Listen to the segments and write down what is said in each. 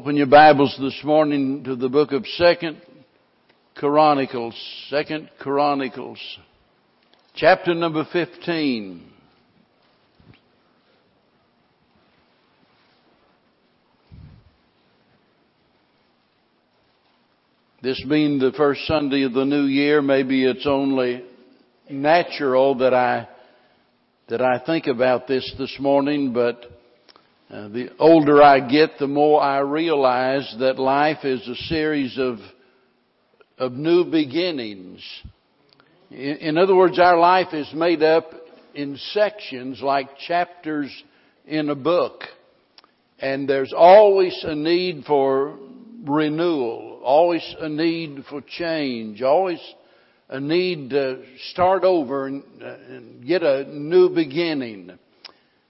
Open your Bibles this morning to the book of Second Chronicles. Second Chronicles. Chapter number 15. This being the first Sunday of the new year, maybe it's only natural that I, that I think about this this morning, but uh, the older I get, the more I realize that life is a series of, of new beginnings. In, in other words, our life is made up in sections like chapters in a book. And there's always a need for renewal, always a need for change, always a need to start over and, and get a new beginning.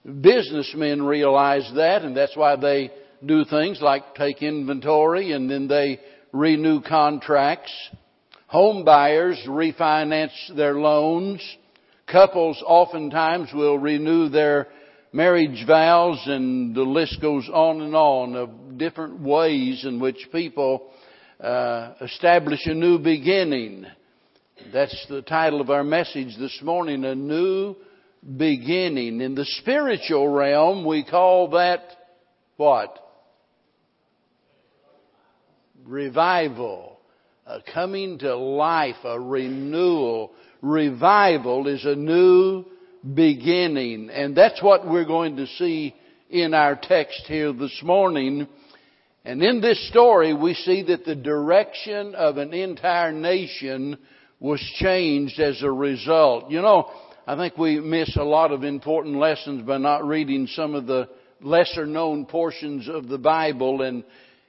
Businessmen realize that and that's why they do things like take inventory and then they renew contracts. Home buyers refinance their loans. Couples oftentimes will renew their marriage vows and the list goes on and on of different ways in which people uh, establish a new beginning. That's the title of our message this morning, a new beginning. In the spiritual realm, we call that what? Revival. A coming to life, a renewal. Revival is a new beginning. And that's what we're going to see in our text here this morning. And in this story, we see that the direction of an entire nation was changed as a result. You know, I think we miss a lot of important lessons by not reading some of the lesser known portions of the Bible and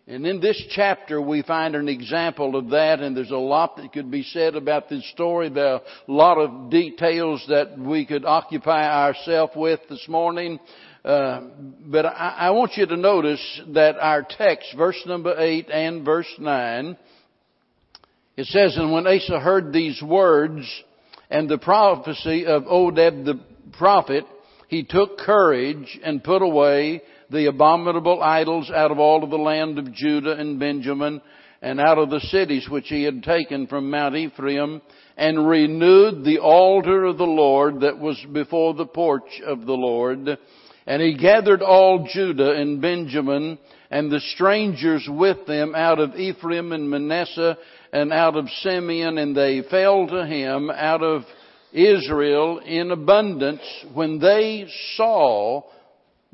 and in this chapter we find an example of that and there's a lot that could be said about this story. There are a lot of details that we could occupy ourselves with this morning. Uh, but I, I want you to notice that our text, verse number 8 and verse 9, it says, And when Asa heard these words, and the prophecy of Oded the prophet, he took courage and put away the abominable idols out of all of the land of Judah and Benjamin and out of the cities which he had taken from Mount Ephraim and renewed the altar of the Lord that was before the porch of the Lord. And he gathered all Judah and Benjamin and the strangers with them out of Ephraim and Manasseh and out of Simeon, and they fell to him out of Israel in abundance when they saw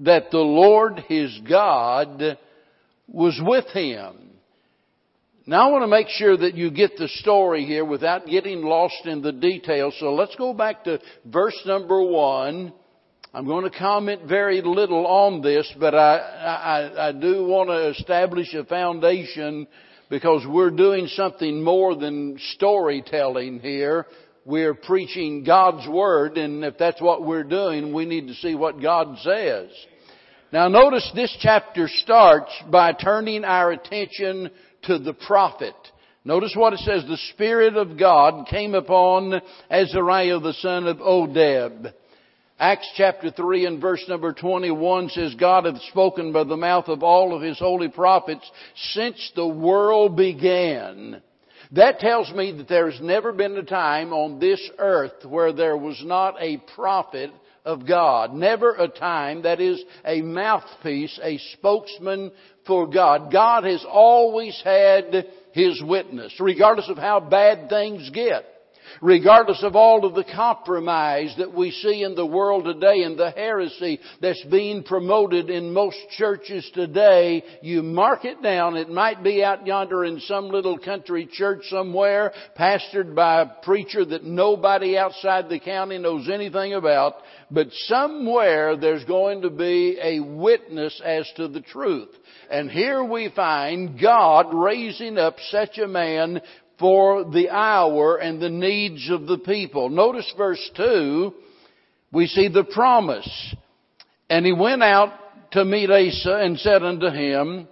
that the Lord his God was with him. Now I want to make sure that you get the story here without getting lost in the details. So let's go back to verse number one. I'm going to comment very little on this, but I, I, I do want to establish a foundation because we're doing something more than storytelling here. We're preaching God's Word, and if that's what we're doing, we need to see what God says. Now notice this chapter starts by turning our attention to the prophet. Notice what it says, the Spirit of God came upon Azariah the son of Oded. Acts chapter 3 and verse number 21 says, God hath spoken by the mouth of all of his holy prophets since the world began. That tells me that there's never been a time on this earth where there was not a prophet of God. Never a time that is a mouthpiece, a spokesman for God. God has always had His witness, regardless of how bad things get regardless of all of the compromise that we see in the world today and the heresy that's being promoted in most churches today, you mark it down. It might be out yonder in some little country church somewhere, pastored by a preacher that nobody outside the county knows anything about, but somewhere there's going to be a witness as to the truth. And here we find God raising up such a man for the hour and the needs of the people. Notice verse 2, we see the promise. And he went out to meet Asa and said unto him,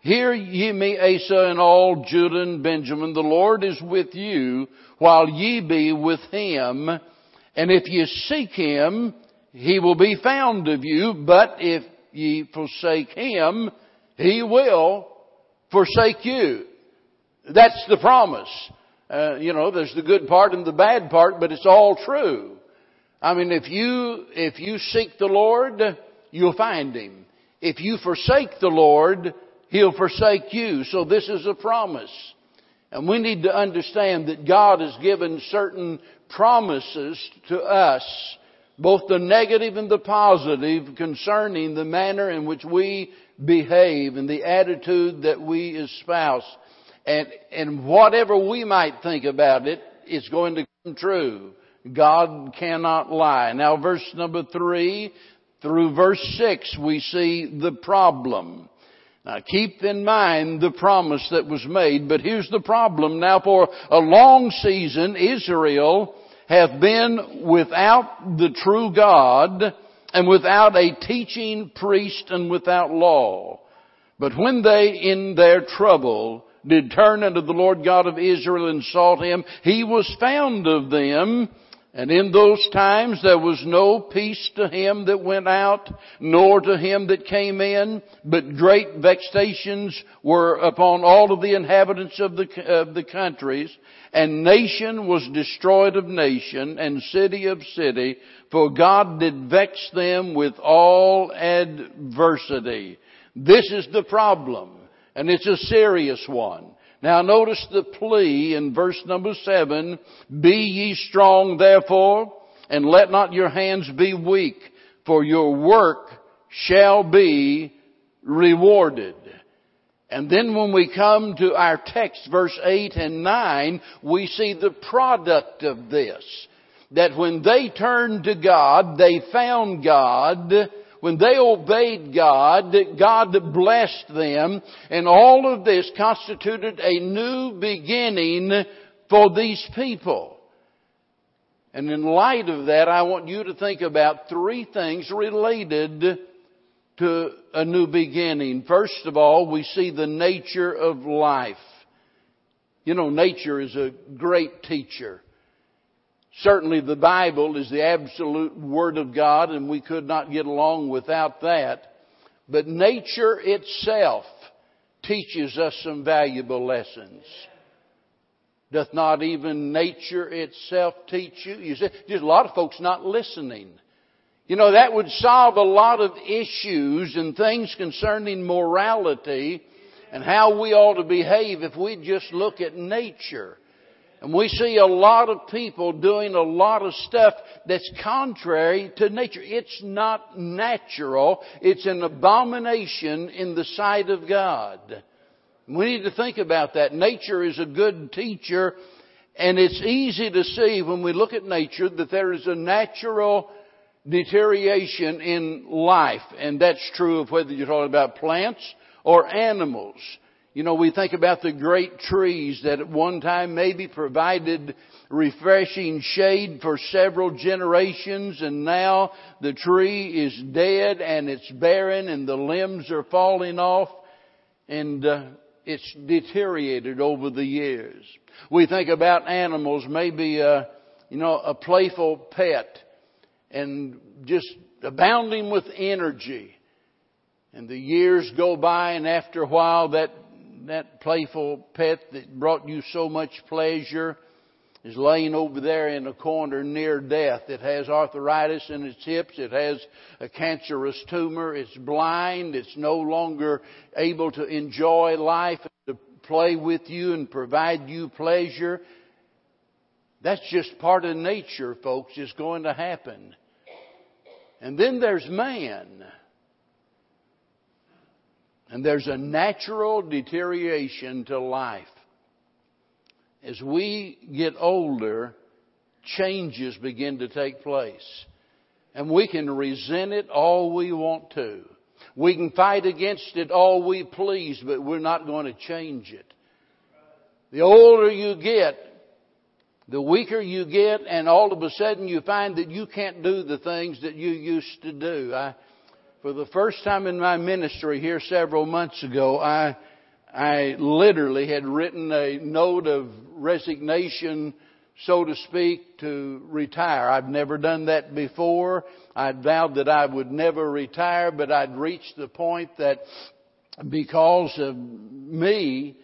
Hear ye me, Asa, and all Judah and Benjamin, the Lord is with you, while ye be with him. And if ye seek him, he will be found of you, but if ye forsake him, He will forsake you. That's the promise. Uh, you know, there's the good part and the bad part, but it's all true. I mean, if you, if you seek the Lord, you'll find Him. If you forsake the Lord, He'll forsake you. So this is a promise. And we need to understand that God has given certain promises to us, both the negative and the positive, concerning the manner in which we behave and the attitude that we espouse. And, and whatever we might think about it, it's going to come true. God cannot lie. Now verse number three through verse six, we see the problem. Now keep in mind the promise that was made, but here's the problem. Now for a long season, Israel have been without the true God and without a teaching priest and without law. But when they in their trouble did turn unto the Lord God of Israel and sought him, he was found of them. And in those times there was no peace to him that went out, nor to him that came in, but great vexations were upon all of the inhabitants of the, of the countries, and nation was destroyed of nation, and city of city, for God did vex them with all adversity. This is the problem. And it's a serious one. Now notice the plea in verse number seven, be ye strong therefore, and let not your hands be weak, for your work shall be rewarded. And then when we come to our text, verse 8 and 9, we see the product of this. That when they turned to God, they found God, when they obeyed God, God blessed them, and all of this constituted a new beginning for these people. And in light of that, I want you to think about three things related to a new beginning. First of all, we see the nature of life. You know, nature is a great teacher. Certainly the Bible is the absolute Word of God and we could not get along without that. But nature itself teaches us some valuable lessons. Doth not even nature itself teach you? You see, there's a lot of folks not listening. You know, that would solve a lot of issues and things concerning morality and how we ought to behave if we just look at nature. And we see a lot of people doing a lot of stuff that's contrary to nature. It's not natural. It's an abomination in the sight of God. We need to think about that. Nature is a good teacher and it's easy to see when we look at nature that there is a natural deterioration in life. And that's true of whether you're talking about plants or animals. You know, we think about the great trees that at one time maybe provided refreshing shade for several generations and now the tree is dead and it's barren and the limbs are falling off and uh, it's deteriorated over the years. We think about animals, maybe uh, you know, a playful pet and just abounding with energy. And the years go by and after a while that that playful pet that brought you so much pleasure is laying over there in a corner near death. It has arthritis in its hips. It has a cancerous tumor. It's blind. It's no longer able to enjoy life to play with you and provide you pleasure. That's just part of nature, folks. It's going to happen. And then there's man. And there's a natural deterioration to life. As we get older, changes begin to take place. And we can resent it all we want to. We can fight against it all we please, but we're not going to change it. The older you get, the weaker you get, and all of a sudden you find that you can't do the things that you used to do. I, for the first time in my ministry here several months ago, I, I literally had written a note of resignation, so to speak, to retire. I've never done that before. I'd vowed that I would never retire, but I'd reached the point that because of me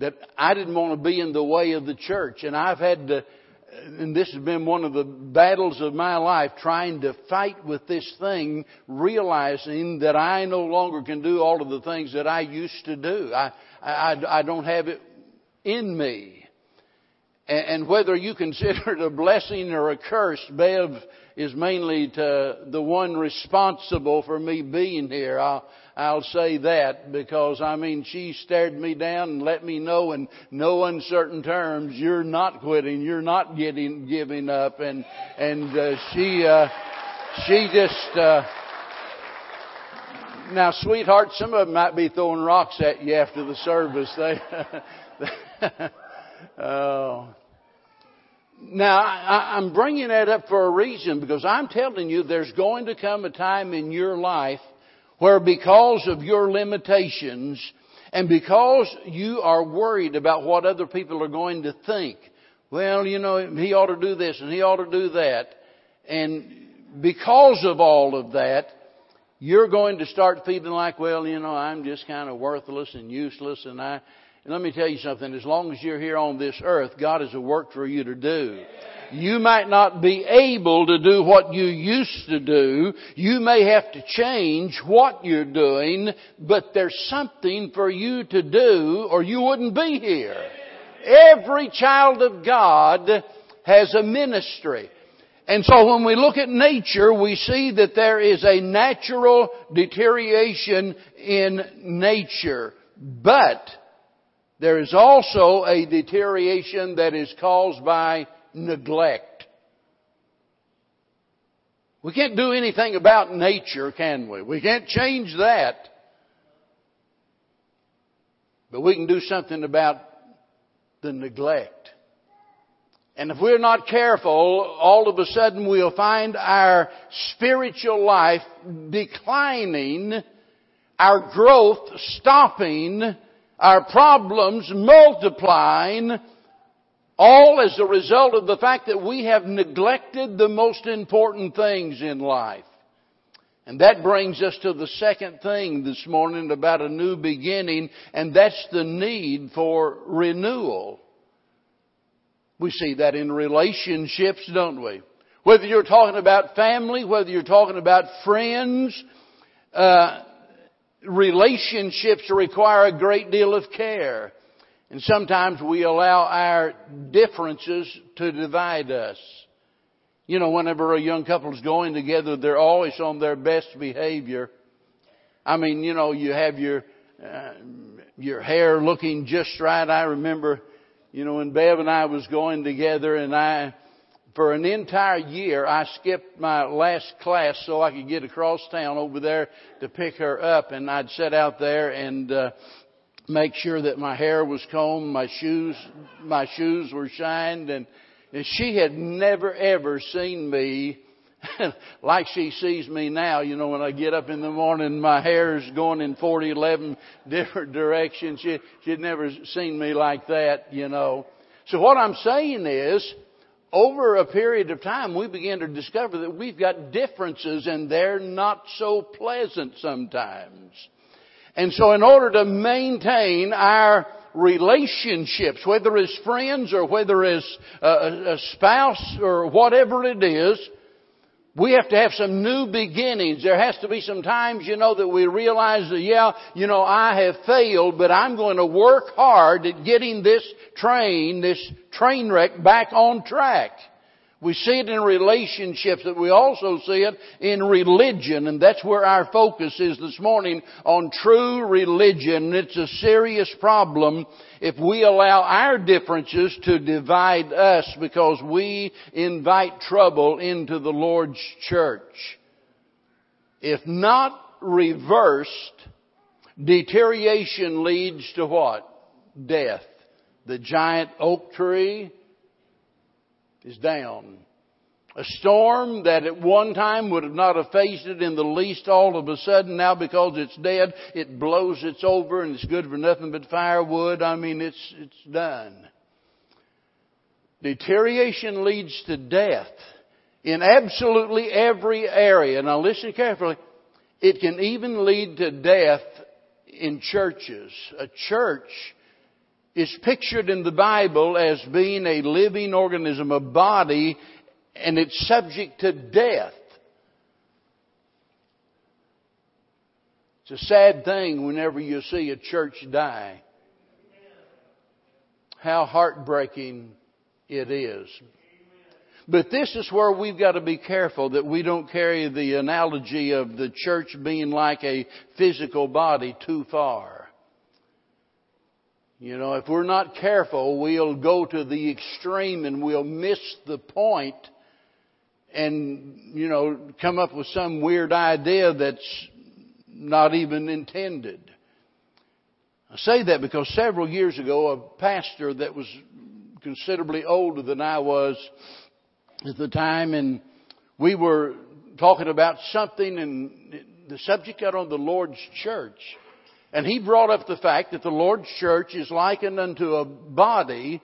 that I didn't want to be in the way of the church. And I've had to, and this has been one of the battles of my life, trying to fight with this thing, realizing that I no longer can do all of the things that I used to do. I, I, I don't have it in me. And whether you consider it a blessing or a curse, Bev is mainly to the one responsible for me being here. I'll, I'll say that because I mean she stared me down and let me know in no uncertain terms you're not quitting, you're not getting giving up, and and uh, she uh, she just. Uh, now, sweetheart, some of them might be throwing rocks at you after the service. They, oh. Now, I, I'm bringing that up for a reason because I'm telling you there's going to come a time in your life where because of your limitations and because you are worried about what other people are going to think, well, you know, he ought to do this and he ought to do that. And because of all of that, you're going to start feeling like, well, you know, I'm just kind of worthless and useless and I, and let me tell you something, as long as you're here on this earth, God has a work for you to do. You might not be able to do what you used to do. You may have to change what you're doing, but there's something for you to do or you wouldn't be here. Every child of God has a ministry. And so when we look at nature, we see that there is a natural deterioration in nature. But there is also a deterioration that is caused by neglect. We can't do anything about nature, can we? We can't change that. But we can do something about the neglect. And if we're not careful, all of a sudden we'll find our spiritual life declining, our growth stopping, our problems multiplying, all as a result of the fact that we have neglected the most important things in life. And that brings us to the second thing this morning about a new beginning, and that's the need for renewal. We see that in relationships, don't we? Whether you're talking about family, whether you're talking about friends, uh, relationships require a great deal of care. And sometimes we allow our differences to divide us. You know, whenever a young couple is going together, they're always on their best behavior. I mean, you know, you have your, uh, your hair looking just right. I remember, you know, when Bev and I was going together and I, for an entire year, I skipped my last class so I could get across town over there to pick her up and I'd sit out there and, uh, make sure that my hair was combed, my shoes, my shoes were shined, and, and she had never ever seen me like she sees me now. You know, when I get up in the morning, my hair is going in 40, 11 different directions. She, she'd never seen me like that, you know. So what I'm saying is, over a period of time, we begin to discover that we've got differences and they're not so pleasant sometimes. And so in order to maintain our relationships, whether as friends or whether as uh, a, spouse or whatever it is, we have to have some new beginnings. There has to be some times, you know, that we realize that, yeah, you know, I have failed, but I'm going to work hard at getting this train, this train wreck back on track. We see it in relationships, but we also see it in religion, and that's where our focus is this morning on true religion. It's a serious problem if we allow our differences to divide us because we invite trouble into the Lord's church. If not reversed, deterioration leads to what? Death. The giant oak tree is down. A storm that at one time would have not have faced it in the least all of a sudden now because it's dead, it blows it's over and it's good for nothing but firewood. I mean, it's, it's done. Deterioration leads to death in absolutely every area. Now listen carefully. It can even lead to death in churches. A church is pictured in the Bible as being a living organism, a body, and it's subject to death. It's a sad thing whenever you see a church die. How heartbreaking it is. But this is where we've got to be careful that we don't carry the analogy of the church being like a physical body too far. You know, if we're not careful, we'll go to the extreme and we'll miss the point and, you know, come up with some weird idea that's not even intended. I say that because several years ago, a pastor that was considerably older than I was at the time, and we were talking about something, and the subject got on the Lord's church. And he brought up the fact that the Lord's church is likened unto a body,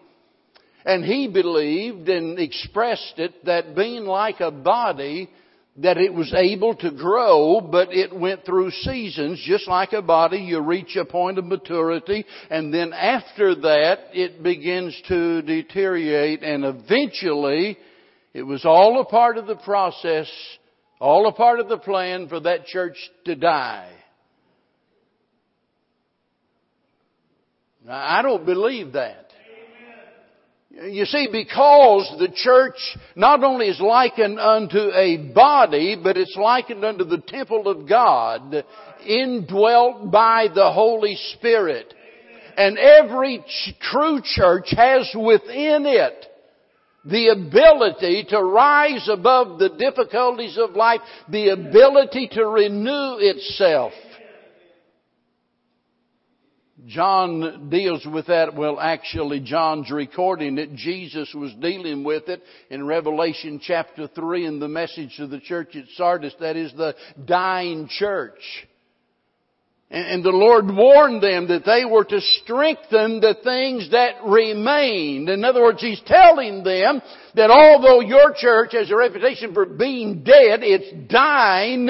and he believed and expressed it that being like a body, that it was able to grow, but it went through seasons, just like a body. You reach a point of maturity, and then after that, it begins to deteriorate, and eventually, it was all a part of the process, all a part of the plan for that church to die. Now, I don't believe that. You see, because the church not only is likened unto a body, but it's likened unto the temple of God, indwelt by the Holy Spirit. And every ch- true church has within it the ability to rise above the difficulties of life, the ability to renew itself. John deals with that. Well, actually, John's recording it. Jesus was dealing with it in Revelation chapter 3 in the message to the church at Sardis. That is the dying church. And the Lord warned them that they were to strengthen the things that remained. In other words, He's telling them that although your church has a reputation for being dead, it's dying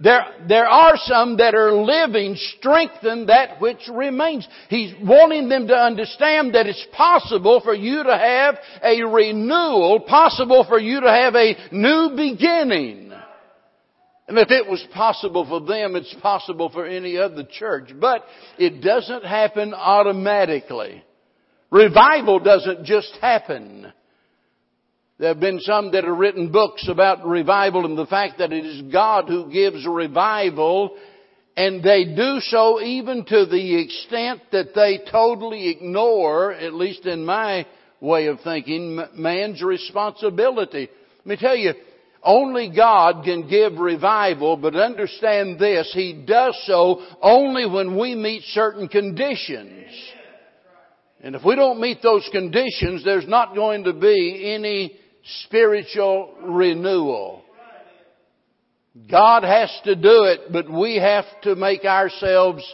there, there are some that are living, strengthen that which remains. He's wanting them to understand that it's possible for you to have a renewal, possible for you to have a new beginning. And if it was possible for them, it's possible for any other church. But it doesn't happen automatically. Revival doesn't just happen. There have been some that have written books about revival and the fact that it is God who gives revival and they do so even to the extent that they totally ignore, at least in my way of thinking, man's responsibility. Let me tell you, only God can give revival, but understand this, He does so only when we meet certain conditions. And if we don't meet those conditions, there's not going to be any spiritual renewal. God has to do it, but we have to make ourselves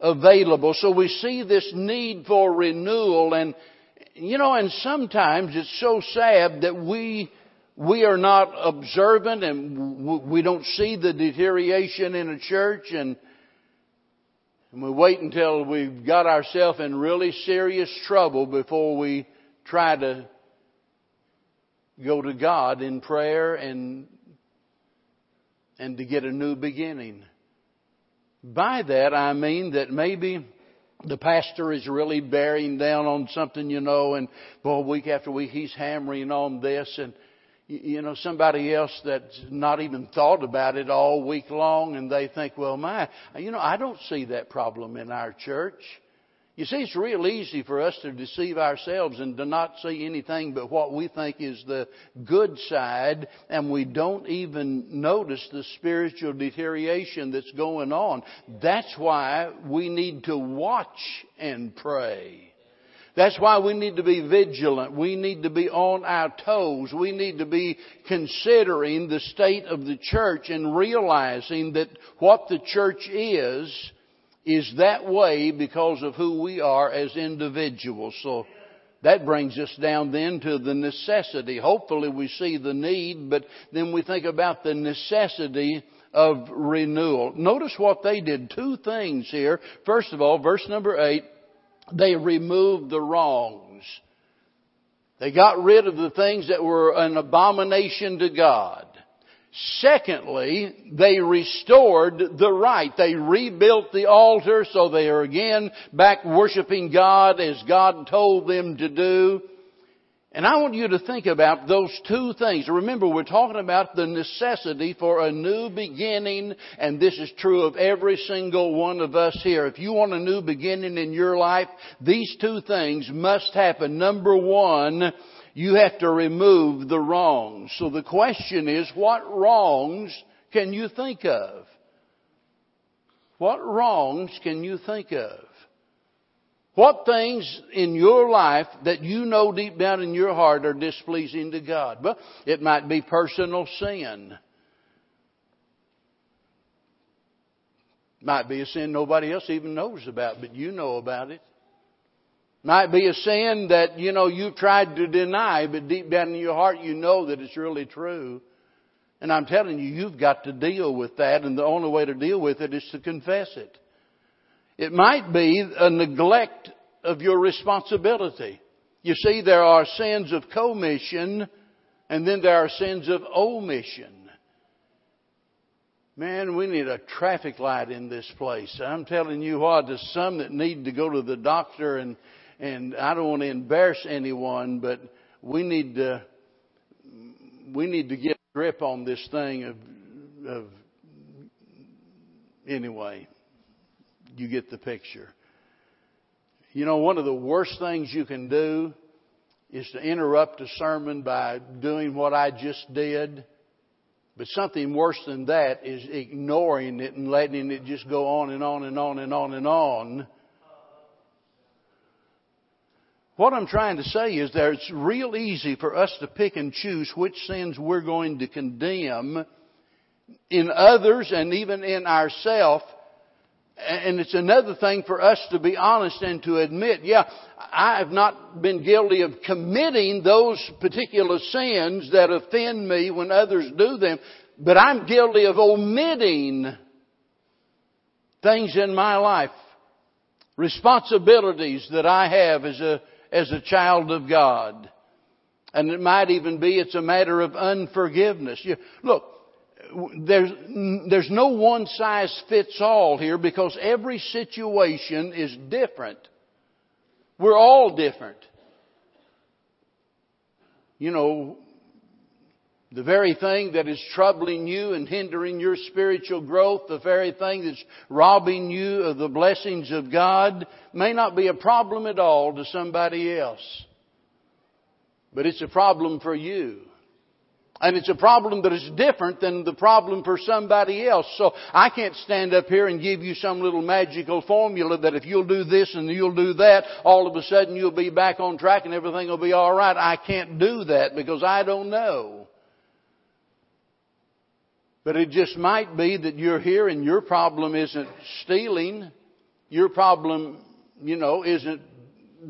available. So we see this need for renewal and, you know, and sometimes it's so sad that we, we are not observant and we don't see the deterioration in a church and, and we wait until we've got ourselves in really serious trouble before we try to go to God in prayer and, and to get a new beginning. By that I mean that maybe the pastor is really bearing down on something, you know, and boy, week after week he's hammering on this and you know, somebody else that's not even thought about it all week long and they think, well, my, you know, I don't see that problem in our church. You see, it's real easy for us to deceive ourselves and to not see anything but what we think is the good side, and we don't even notice the spiritual deterioration that's going on. That's why we need to watch and pray. That's why we need to be vigilant. We need to be on our toes. We need to be considering the state of the church and realizing that what the church is is that way because of who we are as individuals. So that brings us down then to the necessity. Hopefully we see the need, but then we think about the necessity of renewal. Notice what they did. Two things here. First of all, verse number eight, they removed the wrongs. They got rid of the things that were an abomination to God. Secondly, they restored the right. They rebuilt the altar so they are again back worshiping God as God told them to do. And I want you to think about those two things. Remember, we're talking about the necessity for a new beginning, and this is true of every single one of us here. If you want a new beginning in your life, these two things must happen. Number one, you have to remove the wrongs. So the question is, what wrongs can you think of? What wrongs can you think of? What things in your life that you know deep down in your heart are displeasing to God? Well, it might be personal sin. Might be a sin nobody else even knows about, but you know about it. Might be a sin that, you know, you've tried to deny, but deep down in your heart you know that it's really true. And I'm telling you, you've got to deal with that, and the only way to deal with it is to confess it. It might be a neglect of your responsibility. You see, there are sins of commission, and then there are sins of omission. Man, we need a traffic light in this place. I'm telling you what, there's some that need to go to the doctor and and I don't want to embarrass anyone, but we need to we need to get a grip on this thing of of anyway. You get the picture. You know, one of the worst things you can do is to interrupt a sermon by doing what I just did. But something worse than that is ignoring it and letting it just go on and on and on and on and on what I'm trying to say is that it's real easy for us to pick and choose which sins we're going to condemn in others and even in ourselves. And it's another thing for us to be honest and to admit, yeah, I have not been guilty of committing those particular sins that offend me when others do them, but I'm guilty of omitting things in my life, responsibilities that I have as a as a child of God. And it might even be it's a matter of unforgiveness. You, look, there's, there's no one size fits all here because every situation is different. We're all different. You know, the very thing that is troubling you and hindering your spiritual growth, the very thing that's robbing you of the blessings of God, may not be a problem at all to somebody else. But it's a problem for you. And it's a problem that is different than the problem for somebody else. So I can't stand up here and give you some little magical formula that if you'll do this and you'll do that, all of a sudden you'll be back on track and everything will be alright. I can't do that because I don't know. But it just might be that you're here and your problem isn't stealing. Your problem, you know, isn't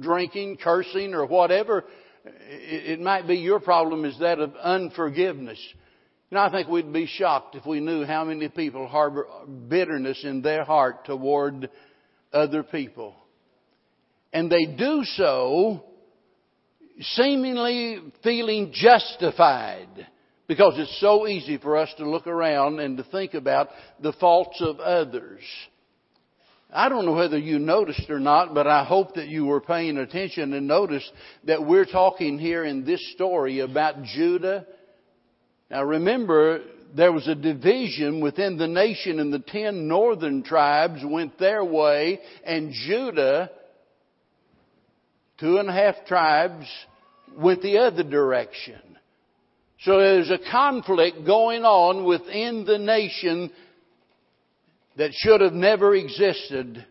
drinking, cursing, or whatever. It might be your problem is that of unforgiveness. Know, I think we'd be shocked if we knew how many people harbor bitterness in their heart toward other people. And they do so seemingly feeling justified because it's so easy for us to look around and to think about the faults of others. I don't know whether you noticed or not, but I hope that you were paying attention and noticed that we're talking here in this story about Judah. Now remember, there was a division within the nation and the ten northern tribes went their way and Judah, two and a half tribes, went the other direction. So there's a conflict going on within the nation that should have never existed.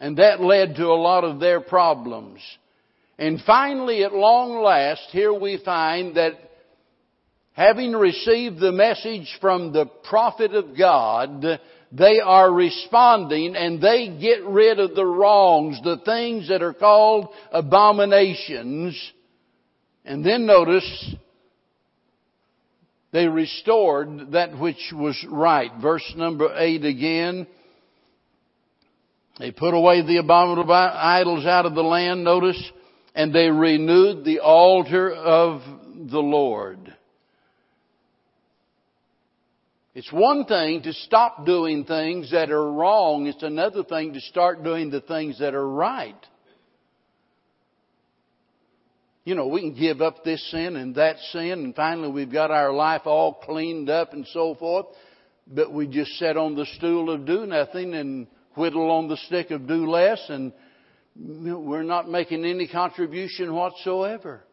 And that led to a lot of their problems. And finally, at long last, here we find that having received the message from the prophet of God, they are responding and they get rid of the wrongs, the things that are called abominations. And then notice, They restored that which was right. Verse number 8 again. They put away the abominable idols out of the land, notice, and they renewed the altar of the Lord. It's one thing to stop doing things that are wrong. It's another thing to start doing the things that are right. You know, we can give up this sin and that sin and finally we've got our life all cleaned up and so forth. But we just sit on the stool of do nothing and whittle on the stick of do less and we're not making any contribution whatsoever.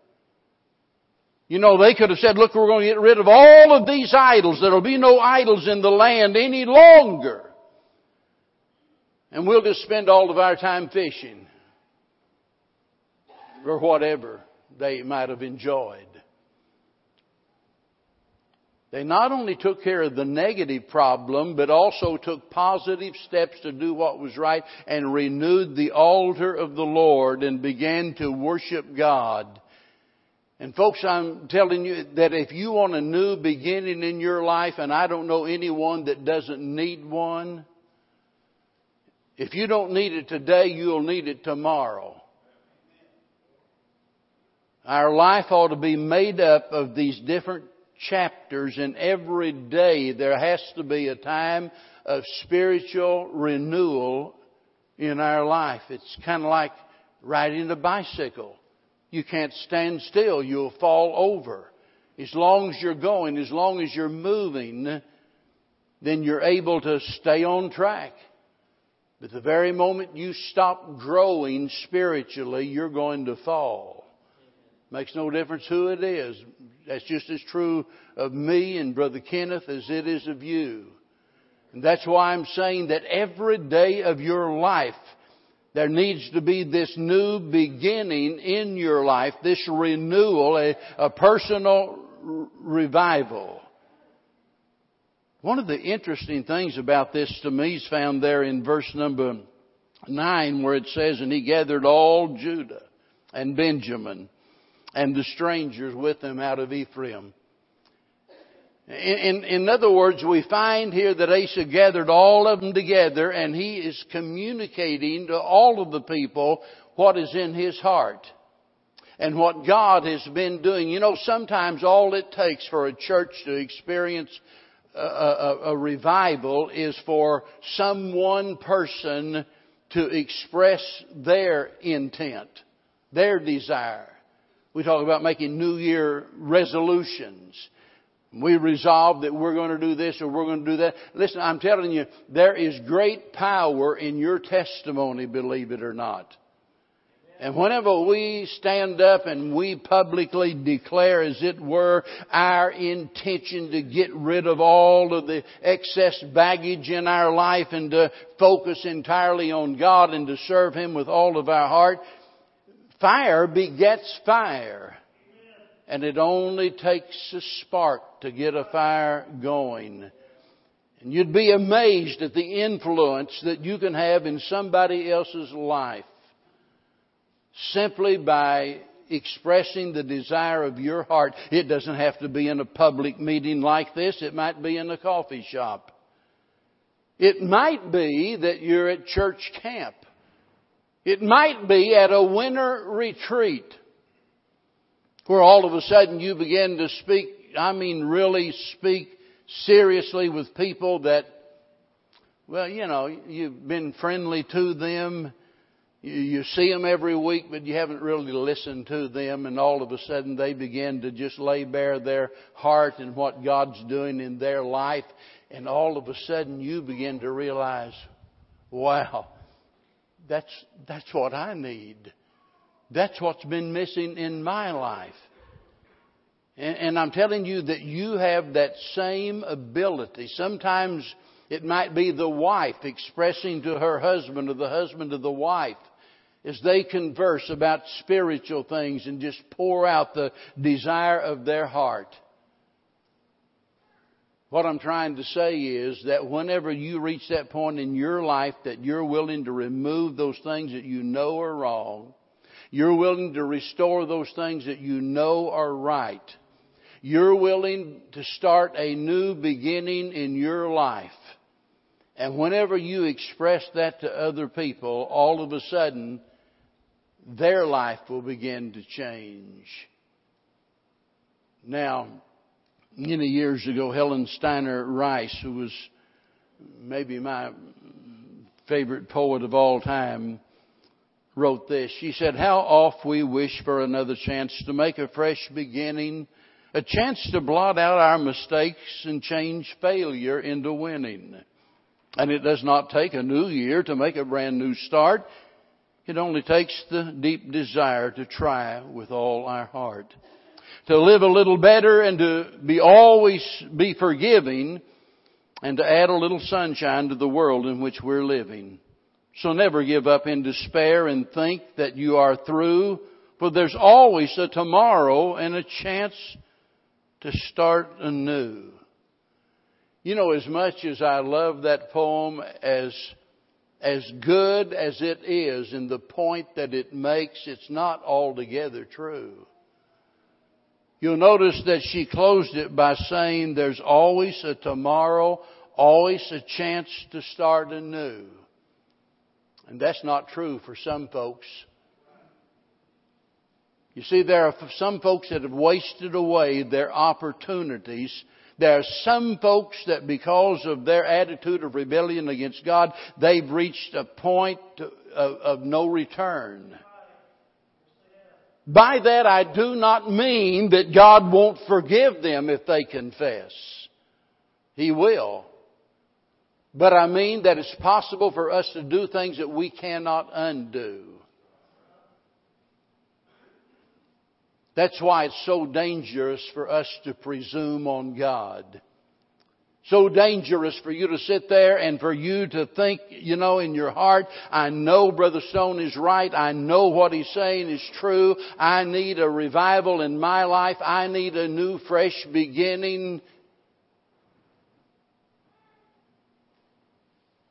You know, they could have said, look, we're going to get rid of all of these idols. There'll be no idols in the land any longer. And we'll just spend all of our time fishing. Or whatever they might have enjoyed. They not only took care of the negative problem, but also took positive steps to do what was right and renewed the altar of the Lord and began to worship God and folks, I'm telling you that if you want a new beginning in your life, and I don't know anyone that doesn't need one, if you don't need it today, you'll need it tomorrow. Our life ought to be made up of these different chapters, and every day there has to be a time of spiritual renewal in our life. It's kind of like riding a bicycle. You can't stand still. You'll fall over. As long as you're going, as long as you're moving, then you're able to stay on track. But the very moment you stop growing spiritually, you're going to fall. Makes no difference who it is. That's just as true of me and Brother Kenneth as it is of you. And that's why I'm saying that every day of your life there needs to be this new beginning in your life, this renewal, a, a personal r- revival. One of the interesting things about this to me is found there in verse number 9 where it says, And he gathered all Judah and Benjamin and the strangers with him out of Ephraim in, in, in, other words, we find here that Asa gathered all of them together and he is communicating to all of the people what is in his heart and what God has been doing. You know, sometimes all it takes for a church to experience a, a, a revival is for some one person to express their intent, their desire. We talk about making New Year resolutions. We resolve that we're going to do this or we're going to do that. Listen, I'm telling you, there is great power in your testimony, believe it or not. And whenever we stand up and we publicly declare, as it were, our intention to get rid of all of the excess baggage in our life and to focus entirely on God and to serve Him with all of our heart, fire begets fire. And it only takes a spark to get a fire going. And you'd be amazed at the influence that you can have in somebody else's life simply by expressing the desire of your heart. It doesn't have to be in a public meeting like this. It might be in a coffee shop. It might be that you're at church camp. It might be at a winter retreat where all of a sudden you begin to speak, I mean really speak seriously with people that, well, you know, you've been friendly to them. You, see them every week, but you haven't really listened to them, and all of a sudden they begin to just lay bare their heart and what God's doing in their life, and all of a sudden you begin to realize, wow, that's, that's what I need. That's what's been missing in my life. And, and, I'm telling you that you have that same ability. Sometimes it might be the wife expressing to her husband or the husband to the wife as they converse about spiritual things and just pour out the desire of their heart. What I'm trying to say is that whenever you reach that point in your life that you're willing to remove those things that you know are wrong, you're willing to restore those things that you know are right. You're willing to start a new beginning in your life. And whenever you express that to other people, all of a sudden, their life will begin to change. Now, many years ago, Helen Steiner Rice, who was maybe my favorite poet of all time, wrote this. She said, How oft we wish for another chance to make a fresh beginning, a chance to blot out our mistakes and change failure into winning. And it does not take a new year to make a brand new start. It only takes the deep desire to try with all our heart. To live a little better and to be always be forgiving and to add a little sunshine to the world in which we're living. So never give up in despair and think that you are through, for there's always a tomorrow and a chance to start anew. You know, as much as I love that poem, as, as good as it is in the point that it makes, it's not altogether true. You'll notice that she closed it by saying there's always a tomorrow, always a chance to start anew. And that's not true for some folks. You see, there are some folks that have wasted away their opportunities. There are some folks that because of their attitude of rebellion against God, they've reached a point of, of no return. By that I do not mean that God won't forgive them if they confess. He will. But I mean that it's possible for us to do things that we cannot undo. That's why it's so dangerous for us to presume on God. So dangerous for you to sit there and for you to think, you know, in your heart, I know Brother Stone is right. I know what he's saying is true. I need a revival in my life. I need a new, fresh beginning.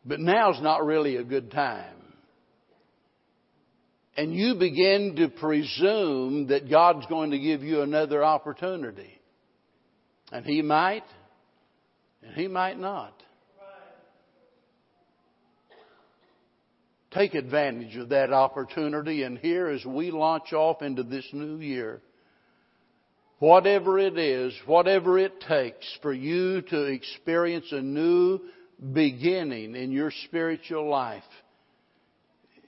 But now's not really a good time. And you begin to presume that God's going to give you another opportunity. And He might, and He might not. Take advantage of that opportunity and here as we launch off into this new year, whatever it is, whatever it takes for you to experience a new beginning in your spiritual life,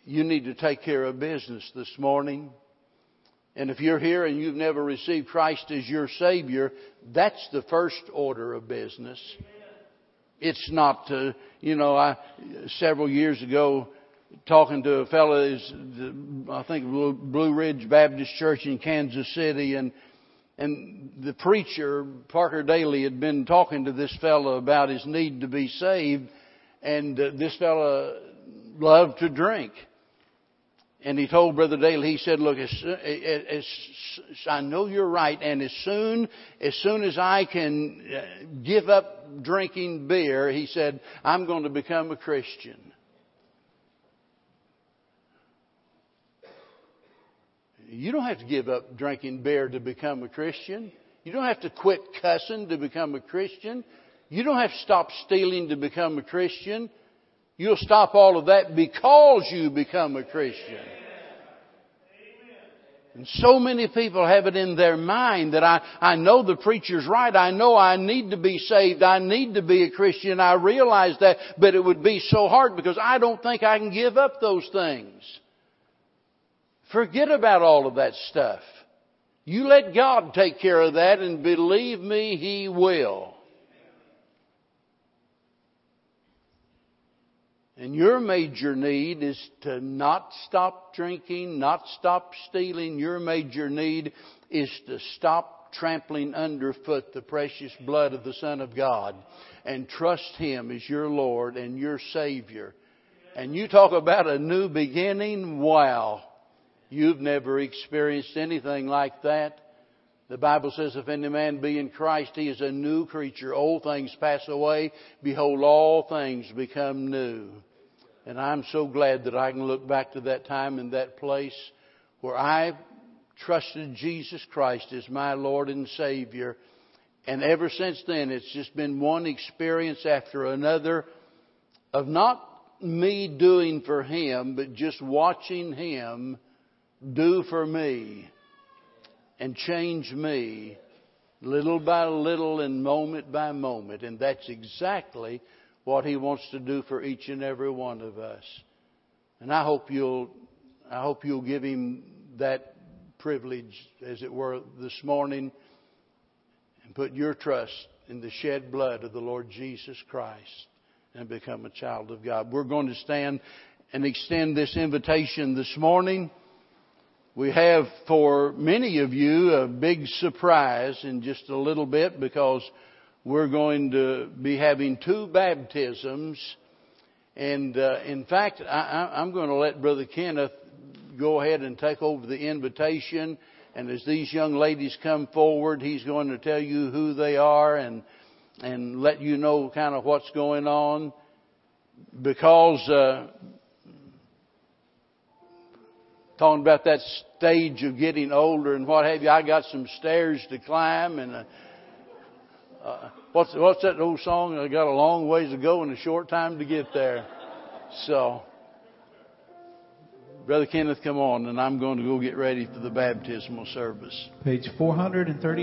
you need to take care of business this morning. And if you're here and you've never received Christ as your Savior, that's the first order of business. It's not to, you know, I, several years ago, talking to a fellow, is I think Blue Ridge Baptist Church in Kansas City, and and the preacher, Parker Daly, had been talking to this fellow about his need to be saved, and uh, this fellow loved to drink. And he told Brother Daly, he said, look, as, as, I know you're right, and as soon, as soon as I can uh, give up drinking beer, he said, I'm going to become a Christian. You don't have to give up drinking beer to become a Christian. You don't have to quit cussing to become a Christian. You don't have to stop stealing to become a Christian. You'll stop all of that because you become a Christian. And so many people have it in their mind that I, I know the preacher's right. I know I need to be saved. I need to be a Christian. I realize that, but it would be so hard because I don't think I can give up those things. Forget about all of that stuff. You let God take care of that and believe me, He will. And your major need is to not stop drinking, not stop stealing. Your major need is to stop trampling underfoot the precious blood of the Son of God and trust Him as your Lord and your Savior. And you talk about a new beginning, wow. You've never experienced anything like that. The Bible says, if any man be in Christ, he is a new creature. Old things pass away. Behold, all things become new. And I'm so glad that I can look back to that time and that place where I trusted Jesus Christ as my Lord and Savior. And ever since then, it's just been one experience after another of not me doing for him, but just watching him do for me and change me little by little and moment by moment. And that's exactly what he wants to do for each and every one of us. And I hope you'll, I hope you'll give him that privilege, as it were, this morning and put your trust in the shed blood of the Lord Jesus Christ and become a child of God. We're going to stand and extend this invitation this morning. We have for many of you a big surprise in just a little bit because we're going to be having two baptisms. And uh, in fact, I, I'm going to let Brother Kenneth go ahead and take over the invitation. And as these young ladies come forward, he's going to tell you who they are and and let you know kind of what's going on. Because uh, talking about that stage of getting older and what have you. I got some stairs to climb and uh, uh, what's what's that old song? I got a long ways to go and a short time to get there. So, Brother Kenneth, come on, and I'm going to go get ready for the baptismal service. Page 430.